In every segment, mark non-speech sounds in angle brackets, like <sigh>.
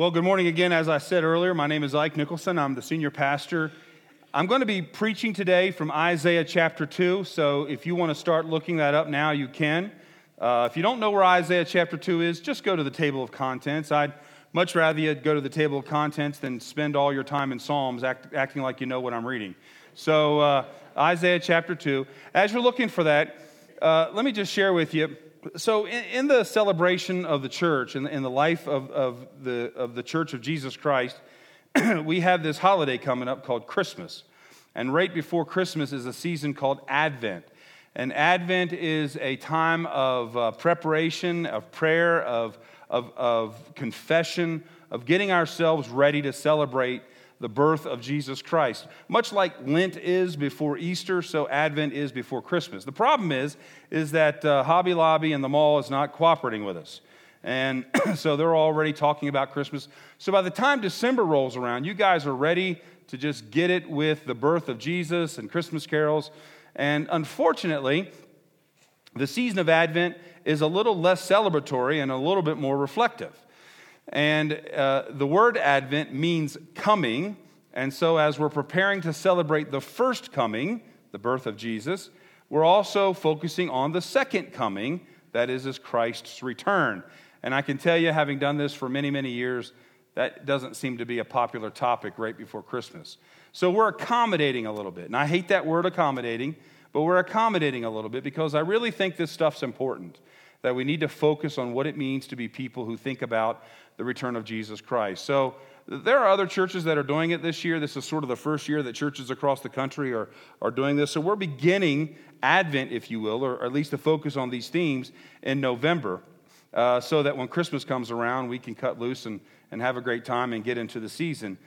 Well, good morning again. As I said earlier, my name is Ike Nicholson. I'm the senior pastor. I'm going to be preaching today from Isaiah chapter 2. So if you want to start looking that up now, you can. Uh, if you don't know where Isaiah chapter 2 is, just go to the table of contents. I'd much rather you go to the table of contents than spend all your time in Psalms act, acting like you know what I'm reading. So, uh, Isaiah chapter 2. As you're looking for that, uh, let me just share with you so in, in, the celebration of the church in, in the life of, of, the, of the church of jesus christ <clears throat> we have this holiday coming up called christmas. And right before christmas is a season called advent. And advent is a time of uh, preparation of prayer of, of, of confession of getting ourselves ready to celebrate the birth of Jesus Christ. Much like Lent is before Easter, so Advent is before Christmas. The problem is, is that uh, Hobby Lobby and the mall is not cooperating with us. And <clears throat> so they're already talking about Christmas. So by the time December rolls around, you guys are ready to just get it with the birth of Jesus and Christmas carols. And unfortunately, the season of Advent is a little less celebratory and a little bit more reflective. And uh, the word Advent means coming. And so, as we're preparing to celebrate the first coming, the birth of Jesus, we're also focusing on the second coming, that is, is Christ's return. And I can tell you, having done this for many, many years, that doesn't seem to be a popular topic right before Christmas. So we're accommodating a little bit. And I hate that word accommodating, but we're accommodating a little bit because I really think this stuff's important. That we need to focus on what it means to be people who think about the return of Jesus Christ. So there are other churches that are doing it this year. This is sort of the first year that churches across the country are, are doing this. So we're beginning Advent, if you will, or at least to focus on these themes in November. Uh, so that when Christmas comes around, we can cut loose and, and have a great time and get into the season.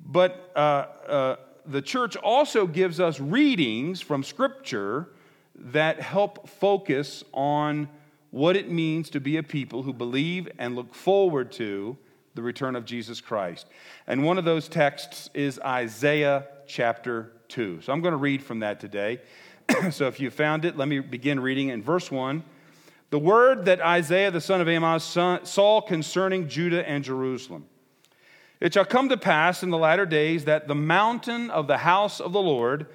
But uh, uh, the church also gives us readings from Scripture that help focus on what it means to be a people who believe and look forward to the return of Jesus Christ. And one of those texts is Isaiah chapter 2. So I'm going to read from that today. <clears throat> so if you found it, let me begin reading in verse 1. The word that Isaiah the son of Amos saw concerning Judah and Jerusalem. It shall come to pass in the latter days that the mountain of the house of the Lord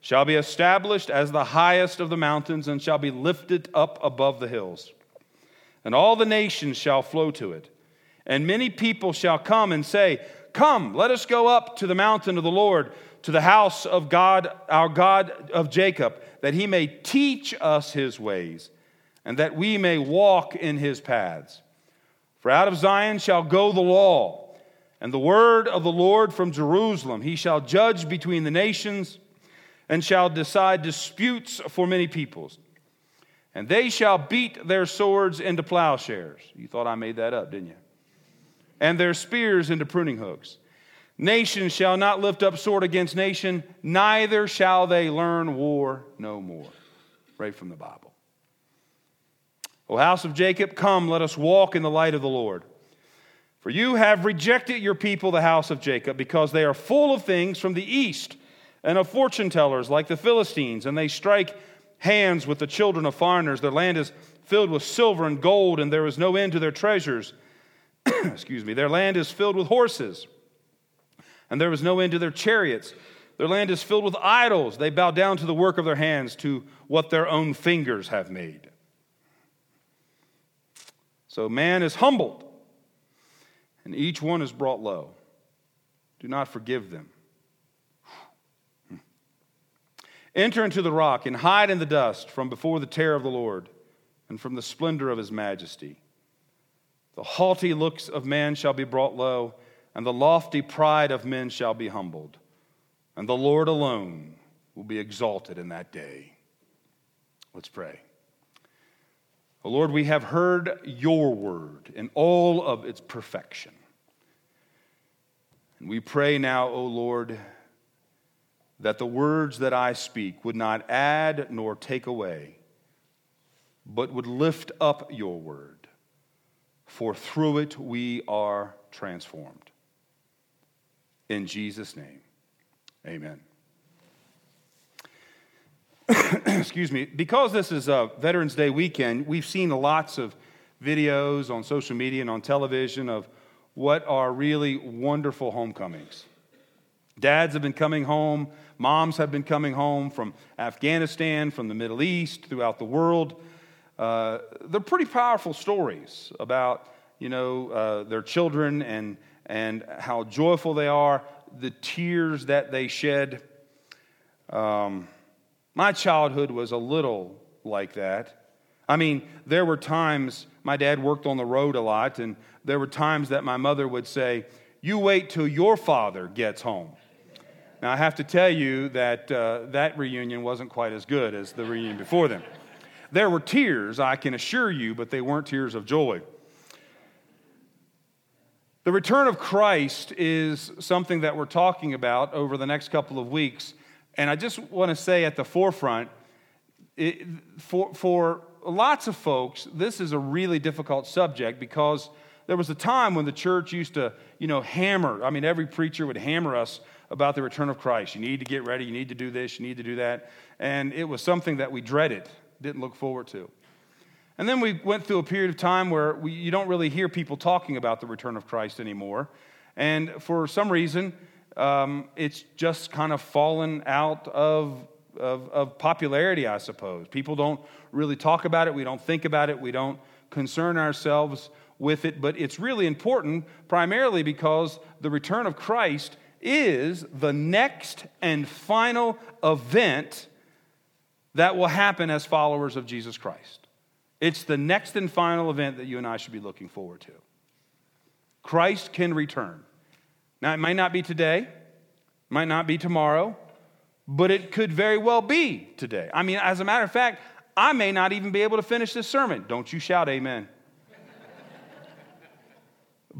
shall be established as the highest of the mountains and shall be lifted up above the hills. And all the nations shall flow to it. And many people shall come and say, Come, let us go up to the mountain of the Lord, to the house of God, our God of Jacob, that he may teach us his ways, and that we may walk in his paths. For out of Zion shall go the law, and the word of the Lord from Jerusalem. He shall judge between the nations and shall decide disputes for many peoples. And they shall beat their swords into plowshares. You thought I made that up, didn't you? And their spears into pruning hooks. Nation shall not lift up sword against nation, neither shall they learn war no more. Right from the Bible. O house of Jacob, come, let us walk in the light of the Lord. For you have rejected your people, the house of Jacob, because they are full of things from the east and of fortune tellers like the Philistines, and they strike hands with the children of foreigners. Their land is filled with silver and gold, and there is no end to their treasures. <clears throat> Excuse me. Their land is filled with horses, and there is no end to their chariots. Their land is filled with idols. They bow down to the work of their hands, to what their own fingers have made. So man is humbled, and each one is brought low. Do not forgive them. Enter into the rock and hide in the dust from before the terror of the Lord and from the splendor of his majesty. The haughty looks of man shall be brought low, and the lofty pride of men shall be humbled. And the Lord alone will be exalted in that day. Let's pray. O Lord, we have heard your word in all of its perfection. And we pray now, O Lord, that the words that I speak would not add nor take away, but would lift up your word, for through it we are transformed. In Jesus' name, amen. <coughs> Excuse me. Because this is a Veterans Day weekend, we've seen lots of videos on social media and on television of what are really wonderful homecomings. Dads have been coming home, moms have been coming home from Afghanistan, from the Middle East, throughout the world. Uh, they're pretty powerful stories about, you know, uh, their children and, and how joyful they are, the tears that they shed. Um, my childhood was a little like that. I mean, there were times my dad worked on the road a lot, and there were times that my mother would say, You wait till your father gets home. Now, I have to tell you that uh, that reunion wasn't quite as good as the reunion before them. There were tears, I can assure you, but they weren't tears of joy. The return of Christ is something that we're talking about over the next couple of weeks. And I just want to say at the forefront, it, for, for lots of folks, this is a really difficult subject because there was a time when the church used to, you know, hammer. I mean, every preacher would hammer us about the return of Christ. You need to get ready. You need to do this. You need to do that. And it was something that we dreaded, didn't look forward to. And then we went through a period of time where we, you don't really hear people talking about the return of Christ anymore. And for some reason, um, it's just kind of fallen out of, of, of popularity, I suppose. People don't really talk about it. We don't think about it. We don't concern ourselves with it. But it's really important, primarily because the return of Christ is the next and final event that will happen as followers of Jesus Christ. It's the next and final event that you and I should be looking forward to. Christ can return. Now, it might not be today, might not be tomorrow, but it could very well be today. I mean, as a matter of fact, I may not even be able to finish this sermon. Don't you shout amen.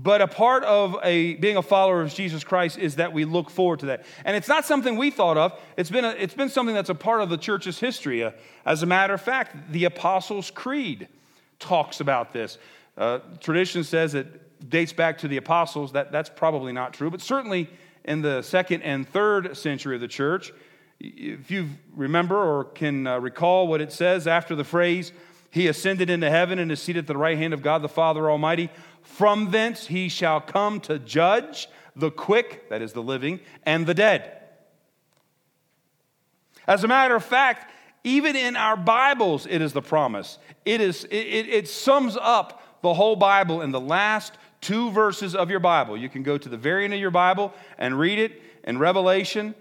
But a part of a, being a follower of Jesus Christ is that we look forward to that. And it's not something we thought of, it's been, a, it's been something that's a part of the church's history. Uh, as a matter of fact, the Apostles' Creed talks about this. Uh, tradition says it dates back to the apostles. That, that's probably not true, but certainly in the second and third century of the church, if you remember or can uh, recall what it says after the phrase, He ascended into heaven and is seated at the right hand of God the Father Almighty. From thence he shall come to judge the quick, that is the living, and the dead. As a matter of fact, even in our Bibles, it is the promise. It, is, it, it, it sums up the whole Bible in the last two verses of your Bible. You can go to the very end of your Bible and read it in Revelation.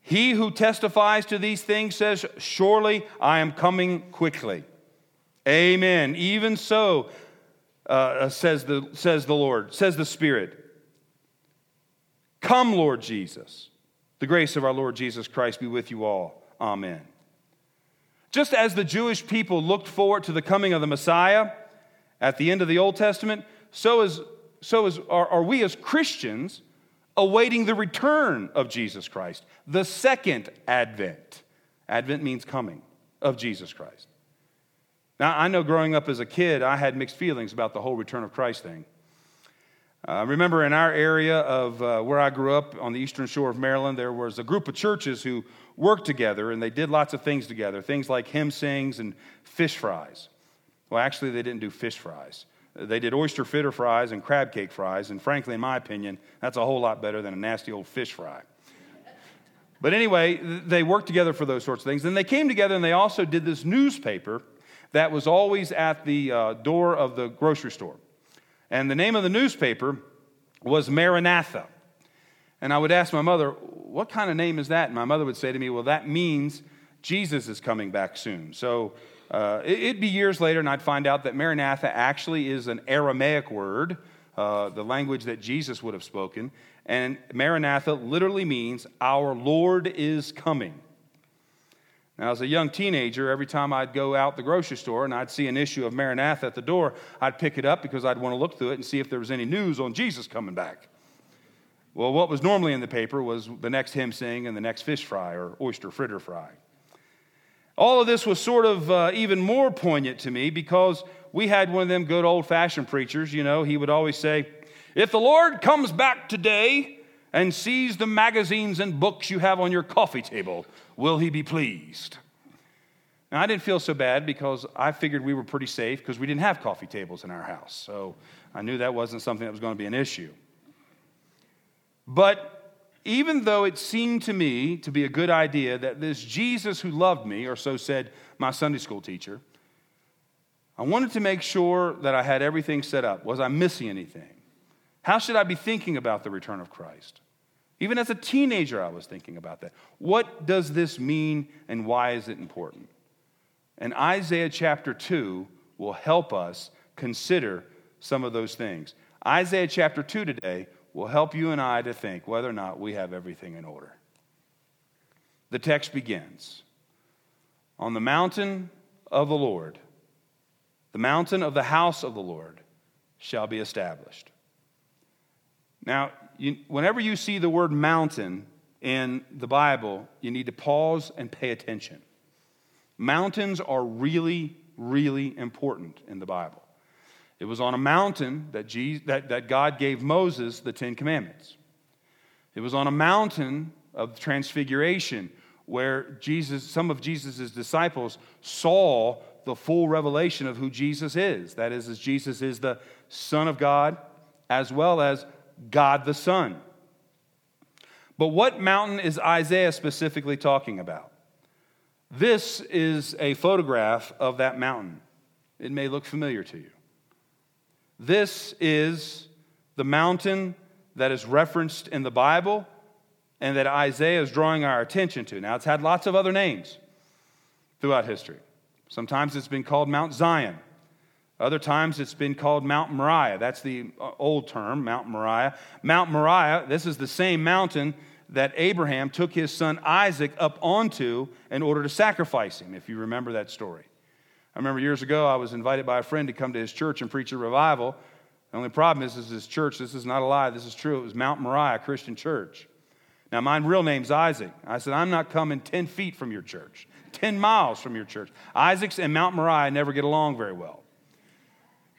He who testifies to these things says, Surely I am coming quickly. Amen. Even so, uh, uh, says, the, says the Lord, says the Spirit. Come, Lord Jesus. The grace of our Lord Jesus Christ be with you all. Amen. Just as the Jewish people looked forward to the coming of the Messiah at the end of the Old Testament, so, is, so is, are, are we as Christians awaiting the return of Jesus Christ, the second advent. Advent means coming of Jesus Christ. Now, I know growing up as a kid, I had mixed feelings about the whole return of Christ thing. I uh, remember in our area of uh, where I grew up on the eastern shore of Maryland, there was a group of churches who worked together and they did lots of things together, things like hymn sings and fish fries. Well, actually, they didn't do fish fries. They did oyster fritter fries and crab cake fries, and frankly, in my opinion, that's a whole lot better than a nasty old fish fry. But anyway, they worked together for those sorts of things. Then they came together and they also did this newspaper that was always at the uh, door of the grocery store. And the name of the newspaper was Maranatha. And I would ask my mother, What kind of name is that? And my mother would say to me, Well, that means Jesus is coming back soon. So uh, it'd be years later, and I'd find out that Maranatha actually is an Aramaic word, uh, the language that Jesus would have spoken. And Maranatha literally means, Our Lord is coming. Now, as a young teenager, every time I'd go out the grocery store and I'd see an issue of Maranatha at the door, I'd pick it up because I'd want to look through it and see if there was any news on Jesus coming back. Well, what was normally in the paper was the next hymn sing and the next fish fry or oyster fritter fry. All of this was sort of uh, even more poignant to me because we had one of them good old fashioned preachers, you know, he would always say, If the Lord comes back today and sees the magazines and books you have on your coffee table, will he be pleased? Now, I didn't feel so bad because I figured we were pretty safe because we didn't have coffee tables in our house. So I knew that wasn't something that was going to be an issue. But even though it seemed to me to be a good idea that this Jesus who loved me, or so said my Sunday school teacher, I wanted to make sure that I had everything set up. Was I missing anything? How should I be thinking about the return of Christ? Even as a teenager, I was thinking about that. What does this mean and why is it important? And Isaiah chapter 2 will help us consider some of those things. Isaiah chapter 2 today will help you and I to think whether or not we have everything in order. The text begins On the mountain of the Lord, the mountain of the house of the Lord shall be established. Now, you, whenever you see the word mountain in the Bible, you need to pause and pay attention. Mountains are really, really important in the Bible. It was on a mountain that, Jesus, that, that God gave Moses the Ten Commandments. It was on a mountain of transfiguration where Jesus, some of Jesus' disciples saw the full revelation of who Jesus is. That is, as Jesus is the Son of God as well as God the Son. But what mountain is Isaiah specifically talking about? This is a photograph of that mountain. It may look familiar to you. This is the mountain that is referenced in the Bible and that Isaiah is drawing our attention to. Now, it's had lots of other names throughout history. Sometimes it's been called Mount Zion. Other times it's been called Mount Moriah. That's the uh, old term, Mount Moriah. Mount Moriah, this is the same mountain that Abraham took his son Isaac up onto in order to sacrifice him, if you remember that story. I remember years ago I was invited by a friend to come to his church and preach a revival. The only problem is, is his church, this is not a lie, this is true. It was Mount Moriah Christian Church. Now, my real name's Isaac. I said, I'm not coming 10 feet from your church, 10 miles from your church. Isaacs and Mount Moriah never get along very well.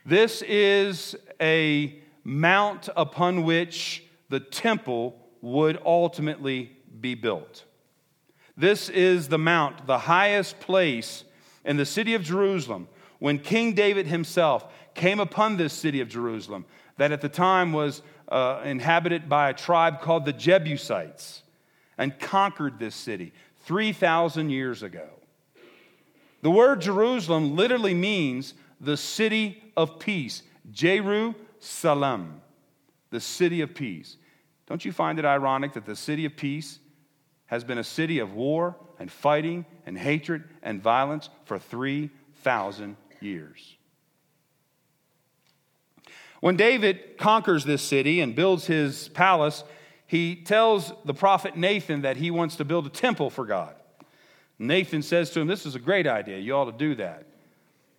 This is a mount upon which the temple would ultimately be built. This is the mount, the highest place in the city of Jerusalem. When King David himself came upon this city of Jerusalem, that at the time was uh, inhabited by a tribe called the Jebusites, and conquered this city 3,000 years ago. The word Jerusalem literally means the city of peace. Jerusalem, the city of peace. Don't you find it ironic that the city of peace has been a city of war and fighting and hatred and violence for 3,000 years? When David conquers this city and builds his palace, he tells the prophet Nathan that he wants to build a temple for God. Nathan says to him, This is a great idea. You ought to do that.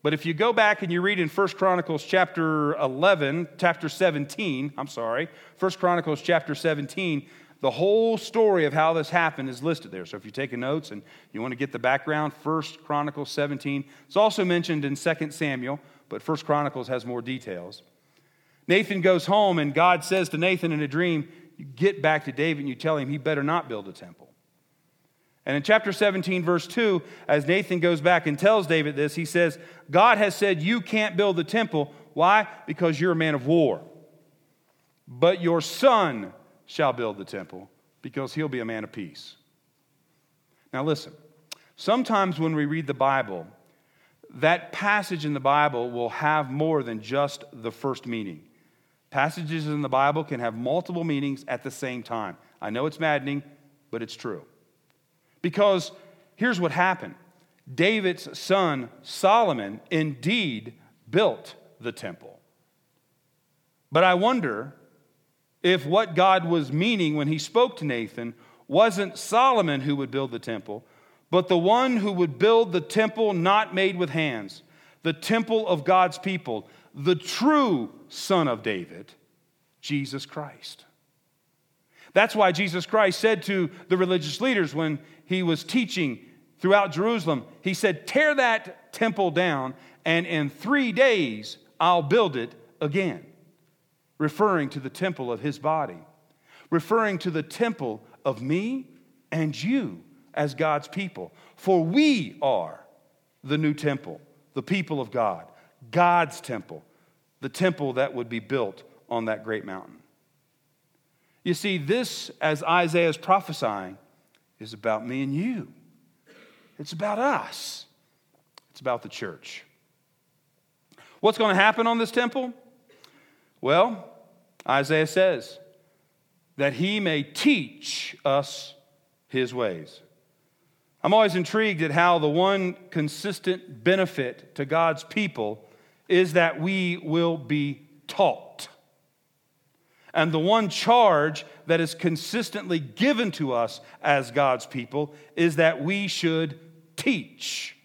But if you go back and you read in 1 Chronicles chapter 11, chapter 17, I'm sorry, 1 Chronicles chapter 17, the whole story of how this happened is listed there. So if you're taking notes and you want to get the background, 1 Chronicles 17. It's also mentioned in 2 Samuel, but 1 Chronicles has more details. Nathan goes home and God says to Nathan in a dream, get back to David and you tell him he better not build a temple. And in chapter 17, verse 2, as Nathan goes back and tells David this, he says, God has said, You can't build the temple. Why? Because you're a man of war. But your son shall build the temple because he'll be a man of peace. Now, listen, sometimes when we read the Bible, that passage in the Bible will have more than just the first meaning. Passages in the Bible can have multiple meanings at the same time. I know it's maddening, but it's true. Because here's what happened David's son Solomon indeed built the temple. But I wonder if what God was meaning when he spoke to Nathan wasn't Solomon who would build the temple, but the one who would build the temple not made with hands, the temple of God's people, the true Son of David, Jesus Christ. That's why Jesus Christ said to the religious leaders when he was teaching throughout Jerusalem, he said, Tear that temple down, and in three days I'll build it again. Referring to the temple of his body, referring to the temple of me and you as God's people. For we are the new temple, the people of God, God's temple, the temple that would be built on that great mountain. You see, this, as Isaiah is prophesying, is about me and you. It's about us. It's about the church. What's going to happen on this temple? Well, Isaiah says that he may teach us his ways. I'm always intrigued at how the one consistent benefit to God's people is that we will be taught. And the one charge that is consistently given to us as God's people is that we should teach.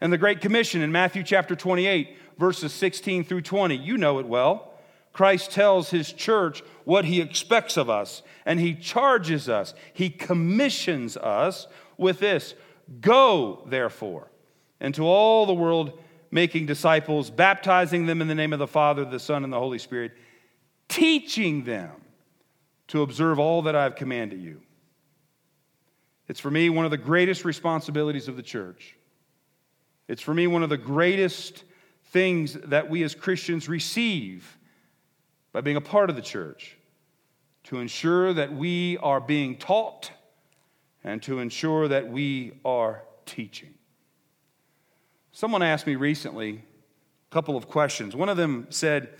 And the Great Commission in Matthew chapter 28, verses 16 through 20, you know it well. Christ tells his church what he expects of us, and he charges us, he commissions us with this Go, therefore, into all the world, making disciples, baptizing them in the name of the Father, the Son, and the Holy Spirit teaching them to observe all that I've commanded you. It's for me one of the greatest responsibilities of the church. It's for me one of the greatest things that we as Christians receive by being a part of the church to ensure that we are being taught and to ensure that we are teaching. Someone asked me recently a couple of questions. One of them said,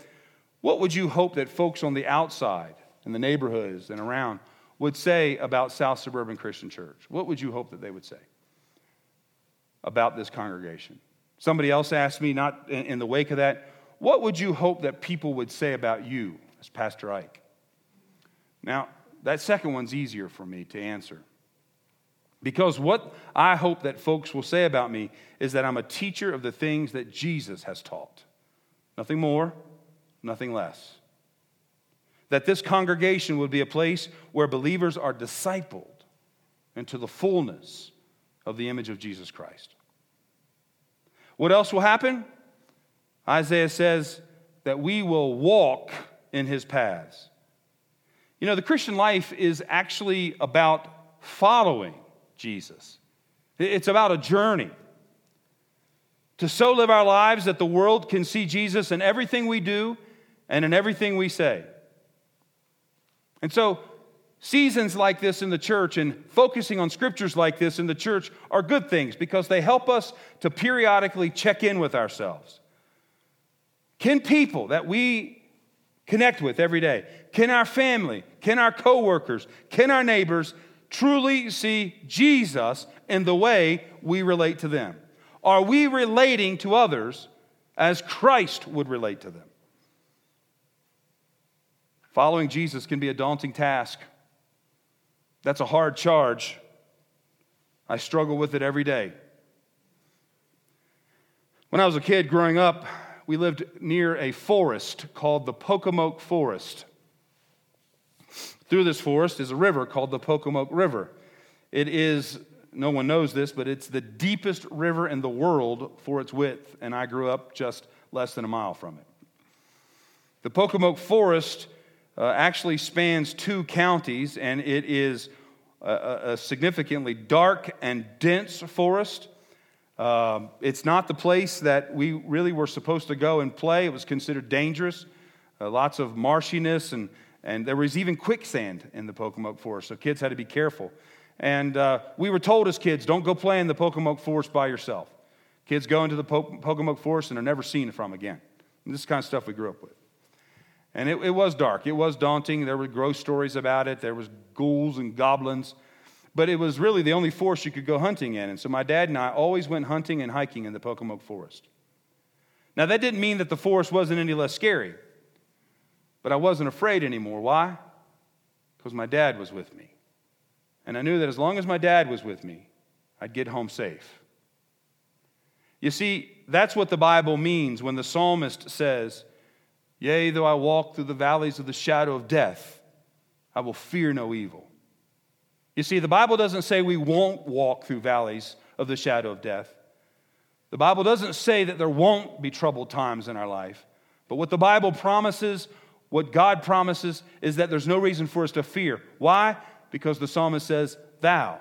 what would you hope that folks on the outside, in the neighborhoods and around, would say about South Suburban Christian Church? What would you hope that they would say about this congregation? Somebody else asked me, not in the wake of that, what would you hope that people would say about you as Pastor Ike? Now, that second one's easier for me to answer. Because what I hope that folks will say about me is that I'm a teacher of the things that Jesus has taught. Nothing more, nothing less. That this congregation would be a place where believers are discipled into the fullness of the image of Jesus Christ. What else will happen? Isaiah says that we will walk in his paths. You know, the Christian life is actually about following Jesus, it's about a journey to so live our lives that the world can see Jesus in everything we do and in everything we say. And so, seasons like this in the church and focusing on scriptures like this in the church are good things because they help us to periodically check in with ourselves. Can people that we connect with every day, can our family, can our coworkers, can our neighbors truly see Jesus in the way we relate to them? Are we relating to others as Christ would relate to them? Following Jesus can be a daunting task. That's a hard charge. I struggle with it every day. When I was a kid growing up, we lived near a forest called the Pocomoke Forest. Through this forest is a river called the Pocomoke River. It is, no one knows this, but it's the deepest river in the world for its width, and I grew up just less than a mile from it. The Pocomoke Forest uh, actually spans two counties, and it is a, a significantly dark and dense forest. Uh, it's not the place that we really were supposed to go and play. It was considered dangerous. Uh, lots of marshiness, and, and there was even quicksand in the Pocomoke Forest, so kids had to be careful. And uh, we were told as kids, don't go play in the Pocomoke Forest by yourself. Kids go into the po- Pocomoke Forest and are never seen from again. And this is kind of stuff we grew up with. And it, it was dark. It was daunting. There were ghost stories about it. There was ghouls and goblins. But it was really the only forest you could go hunting in. And so my dad and I always went hunting and hiking in the Pocomoke Forest. Now, that didn't mean that the forest wasn't any less scary. But I wasn't afraid anymore. Why? Because my dad was with me. And I knew that as long as my dad was with me, I'd get home safe. You see, that's what the Bible means when the psalmist says, Yea, though I walk through the valleys of the shadow of death, I will fear no evil. You see, the Bible doesn't say we won't walk through valleys of the shadow of death. The Bible doesn't say that there won't be troubled times in our life. But what the Bible promises, what God promises, is that there's no reason for us to fear. Why? Because the psalmist says, Thou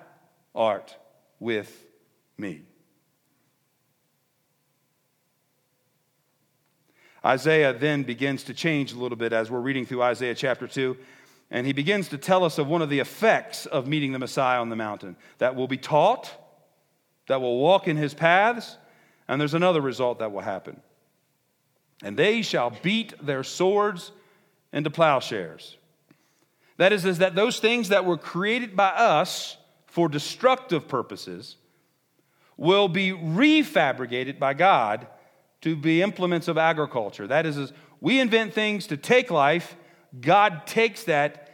art with me. Isaiah then begins to change a little bit as we're reading through Isaiah chapter 2. And he begins to tell us of one of the effects of meeting the Messiah on the mountain that will be taught, that will walk in his paths, and there's another result that will happen. And they shall beat their swords into plowshares. That is, is that those things that were created by us for destructive purposes will be refabricated by God to be implements of agriculture. That is, we invent things to take life God takes that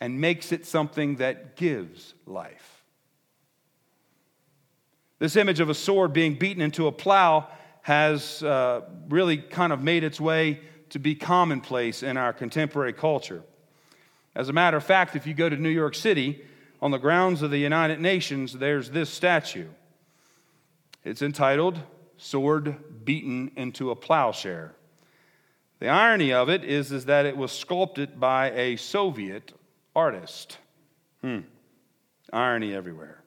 and makes it something that gives life. This image of a sword being beaten into a plow has uh, really kind of made its way to be commonplace in our contemporary culture. As a matter of fact, if you go to New York City, on the grounds of the United Nations, there's this statue. It's entitled Sword Beaten into a Plowshare. The irony of it is, is that it was sculpted by a Soviet artist. Hmm. Irony everywhere.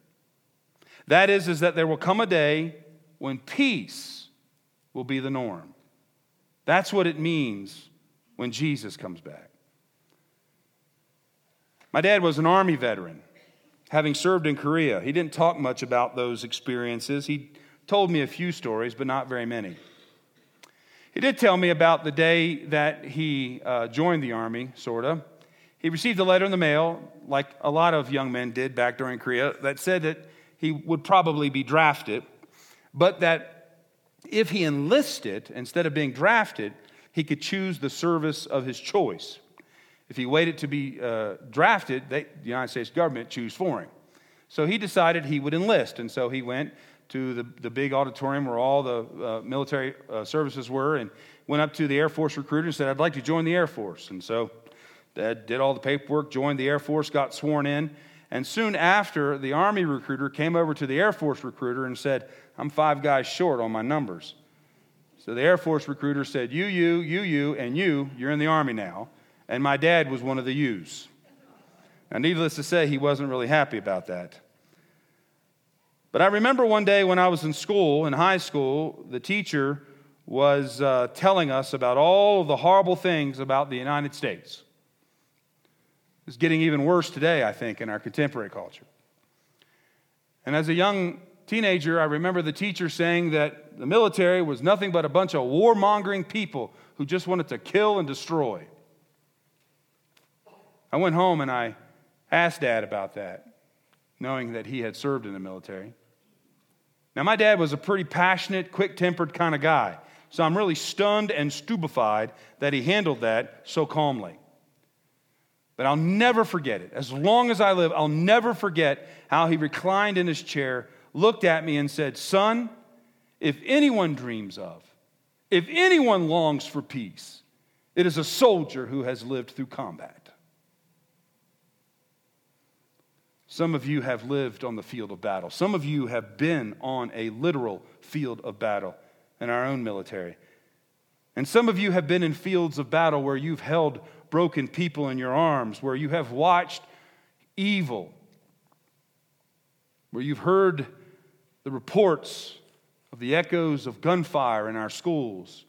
That is, is that there will come a day when peace will be the norm. That's what it means when Jesus comes back. My dad was an Army veteran, having served in Korea. He didn't talk much about those experiences. He told me a few stories, but not very many. He did tell me about the day that he uh, joined the Army, sort of. He received a letter in the mail, like a lot of young men did back during Korea, that said that he would probably be drafted, but that if he enlisted, instead of being drafted, he could choose the service of his choice. If he waited to be uh, drafted, they, the United States government choose for him. So he decided he would enlist, and so he went to the, the big auditorium where all the uh, military uh, services were and went up to the Air Force recruiter and said, I'd like to join the Air Force. And so Dad did all the paperwork, joined the Air Force, got sworn in. And soon after, the Army recruiter came over to the Air Force recruiter and said, I'm five guys short on my numbers. So the Air Force recruiter said, You, you, you, you, and you, you're in the Army now. And my dad was one of the yous. Now, needless to say, he wasn't really happy about that. But I remember one day when I was in school, in high school, the teacher was uh, telling us about all of the horrible things about the United States. It's getting even worse today, I think, in our contemporary culture. And as a young teenager, I remember the teacher saying that the military was nothing but a bunch of warmongering people who just wanted to kill and destroy. I went home and I asked Dad about that, knowing that he had served in the military. Now, my dad was a pretty passionate, quick tempered kind of guy, so I'm really stunned and stupefied that he handled that so calmly. But I'll never forget it. As long as I live, I'll never forget how he reclined in his chair, looked at me, and said, Son, if anyone dreams of, if anyone longs for peace, it is a soldier who has lived through combat. Some of you have lived on the field of battle. Some of you have been on a literal field of battle in our own military. And some of you have been in fields of battle where you've held broken people in your arms, where you have watched evil, where you've heard the reports of the echoes of gunfire in our schools.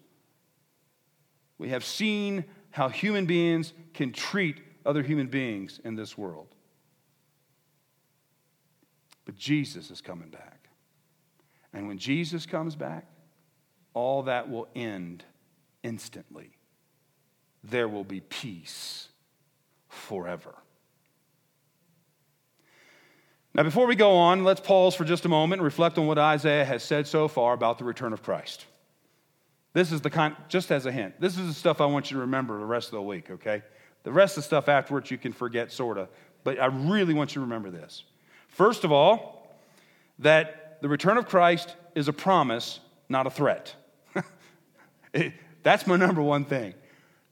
We have seen how human beings can treat other human beings in this world. But Jesus is coming back. And when Jesus comes back, all that will end instantly. There will be peace forever. Now, before we go on, let's pause for just a moment and reflect on what Isaiah has said so far about the return of Christ. This is the kind, just as a hint, this is the stuff I want you to remember the rest of the week, okay? The rest of the stuff afterwards you can forget, sort of, but I really want you to remember this. First of all, that the return of Christ is a promise, not a threat. <laughs> That's my number one thing.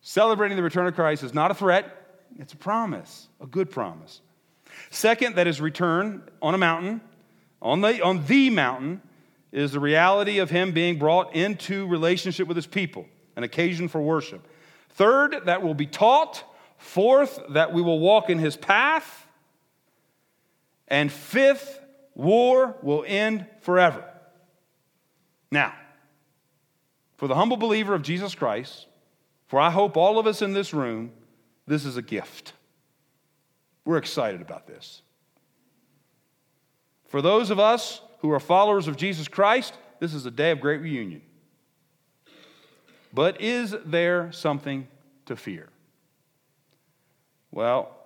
Celebrating the return of Christ is not a threat, it's a promise, a good promise. Second, that his return on a mountain, on the, on the mountain, is the reality of him being brought into relationship with his people, an occasion for worship. Third, that we will be taught. Fourth, that we will walk in his path. And fifth, war will end forever. Now, for the humble believer of Jesus Christ, for I hope all of us in this room, this is a gift. We're excited about this. For those of us who are followers of Jesus Christ, this is a day of great reunion. But is there something to fear? Well,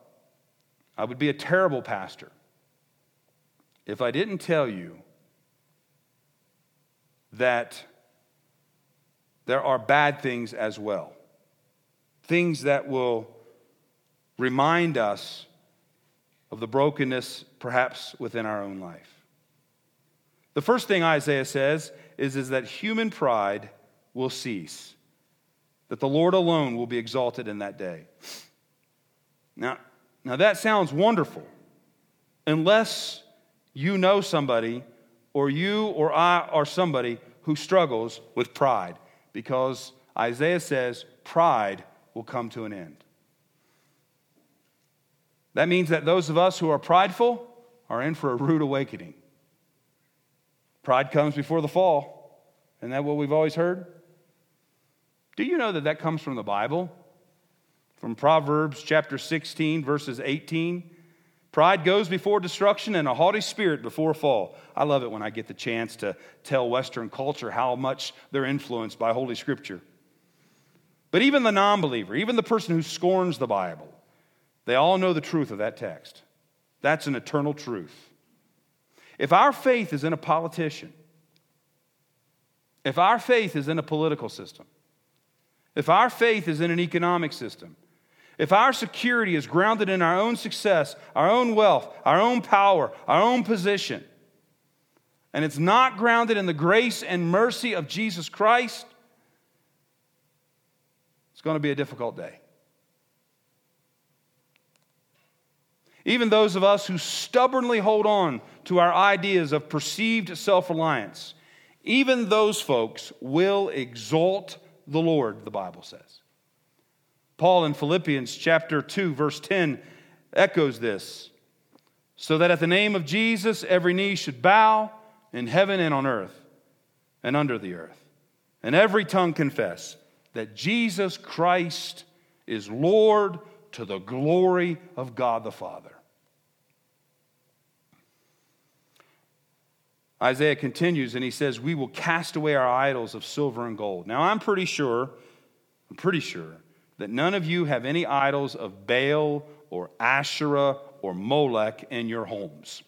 I would be a terrible pastor if I didn't tell you that there are bad things as well. Things that will remind us of the brokenness perhaps within our own life. The first thing Isaiah says is, is that human pride will cease, that the Lord alone will be exalted in that day. Now, now that sounds wonderful, unless you know somebody, or you or I are somebody who struggles with pride, because Isaiah says pride will come to an end. That means that those of us who are prideful are in for a rude awakening. Pride comes before the fall. Isn't that what we've always heard? Do you know that that comes from the Bible? From Proverbs chapter 16, verses 18. Pride goes before destruction and a haughty spirit before fall. I love it when I get the chance to tell Western culture how much they're influenced by Holy Scripture. But even the non believer, even the person who scorns the Bible, they all know the truth of that text. That's an eternal truth. If our faith is in a politician, if our faith is in a political system, if our faith is in an economic system, if our security is grounded in our own success, our own wealth, our own power, our own position, and it's not grounded in the grace and mercy of Jesus Christ, it's going to be a difficult day. Even those of us who stubbornly hold on to our ideas of perceived self reliance, even those folks will exalt the Lord, the Bible says. Paul in Philippians chapter 2, verse 10 echoes this so that at the name of Jesus every knee should bow in heaven and on earth and under the earth, and every tongue confess that Jesus Christ is Lord to the glory of God the Father. Isaiah continues and he says, We will cast away our idols of silver and gold. Now, I'm pretty sure, I'm pretty sure that none of you have any idols of Baal or Asherah or Molech in your homes.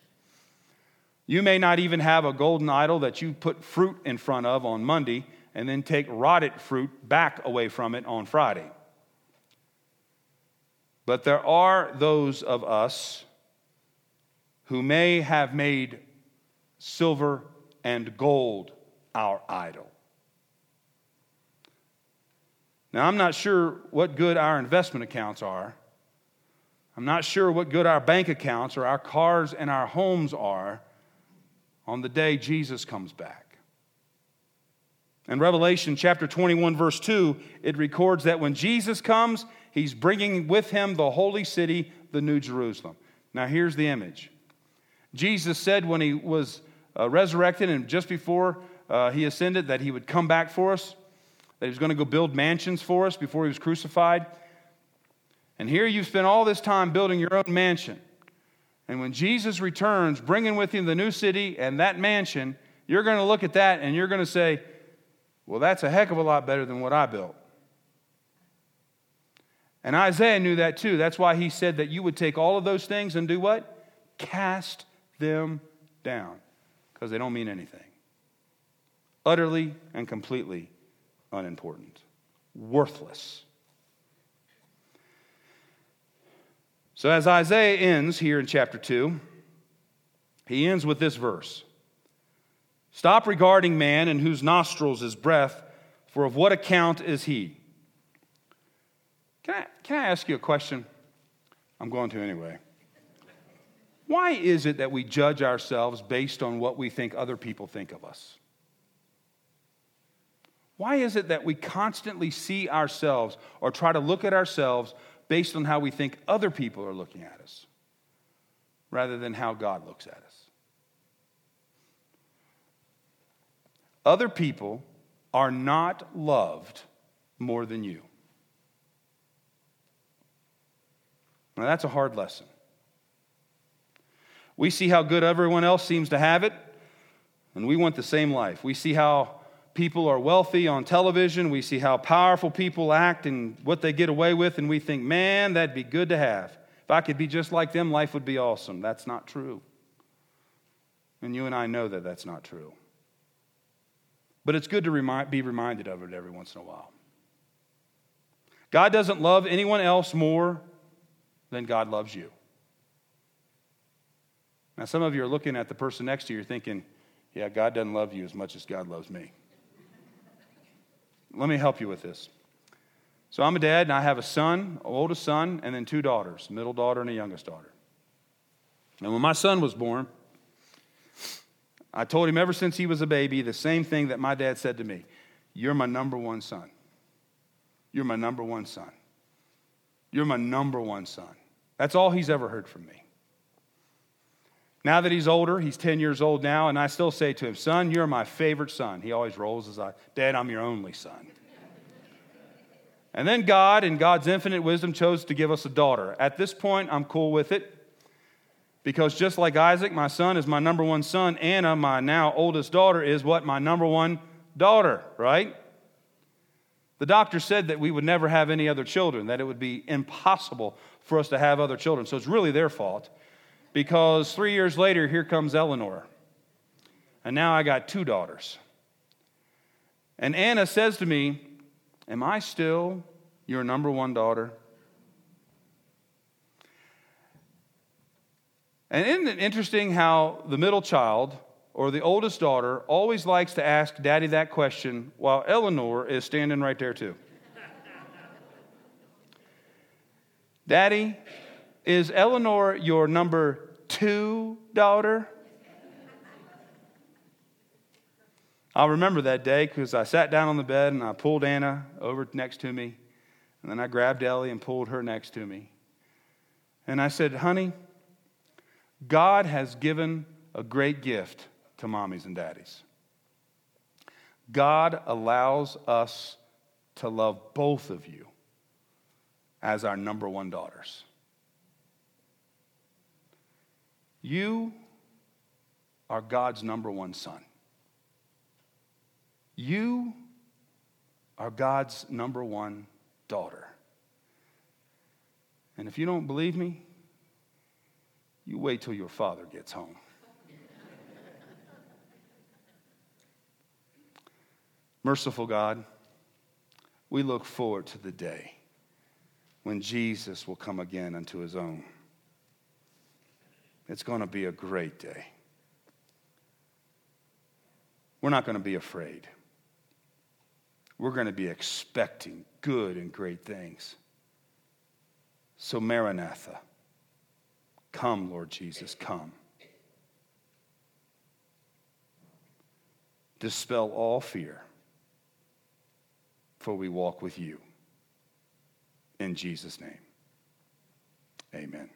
You may not even have a golden idol that you put fruit in front of on Monday and then take rotted fruit back away from it on Friday. But there are those of us who may have made silver, and gold our idol. Now, I'm not sure what good our investment accounts are. I'm not sure what good our bank accounts or our cars and our homes are on the day Jesus comes back. In Revelation chapter 21, verse 2, it records that when Jesus comes, he's bringing with him the holy city, the New Jerusalem. Now, here's the image Jesus said when he was uh, resurrected and just before uh, he ascended that he would come back for us, that he was going to go build mansions for us before he was crucified. And here you've spent all this time building your own mansion. And when Jesus returns, bringing with him the new city and that mansion, you're going to look at that and you're going to say, well, that's a heck of a lot better than what I built. And Isaiah knew that too. That's why he said that you would take all of those things and do what? Cast them down because they don't mean anything. Utterly and completely unimportant, worthless. So, as Isaiah ends here in chapter 2, he ends with this verse Stop regarding man in whose nostrils is breath, for of what account is he? Can I, can I ask you a question? I'm going to anyway. Why is it that we judge ourselves based on what we think other people think of us? Why is it that we constantly see ourselves or try to look at ourselves based on how we think other people are looking at us rather than how God looks at us? Other people are not loved more than you. Now, that's a hard lesson. We see how good everyone else seems to have it, and we want the same life. We see how people are wealthy on television. We see how powerful people act and what they get away with, and we think, man, that'd be good to have. If I could be just like them, life would be awesome. That's not true. And you and I know that that's not true. But it's good to be reminded of it every once in a while. God doesn't love anyone else more than God loves you. Now, some of you are looking at the person next to you, you're thinking, yeah, God doesn't love you as much as God loves me. Let me help you with this. So I'm a dad, and I have a son, an oldest son, and then two daughters, middle daughter and a youngest daughter. And when my son was born, I told him ever since he was a baby the same thing that my dad said to me You're my number one son. You're my number one son. You're my number one son. That's all he's ever heard from me. Now that he's older, he's 10 years old now, and I still say to him, Son, you're my favorite son. He always rolls his eyes. Dad, I'm your only son. and then God, in God's infinite wisdom, chose to give us a daughter. At this point, I'm cool with it because just like Isaac, my son, is my number one son. Anna, my now oldest daughter, is what? My number one daughter, right? The doctor said that we would never have any other children, that it would be impossible for us to have other children. So it's really their fault because three years later, here comes Eleanor. And now I got two daughters. And Anna says to me, Am I still your number one daughter? And isn't it interesting how the middle child or the oldest daughter always likes to ask daddy that question while Eleanor is standing right there too? <laughs> daddy, is Eleanor your number two daughter? I'll remember that day because I sat down on the bed and I pulled Anna over next to me. And then I grabbed Ellie and pulled her next to me. And I said, honey, God has given a great gift to mommies and daddies. God allows us to love both of you as our number one daughters. You are God's number one son. You are God's number one daughter. And if you don't believe me, you wait till your father gets home. <laughs> Merciful God, we look forward to the day when Jesus will come again unto his own. It's going to be a great day. We're not going to be afraid. We're going to be expecting good and great things. So, Maranatha, come, Lord Jesus, come. Dispel all fear, for we walk with you. In Jesus' name, amen.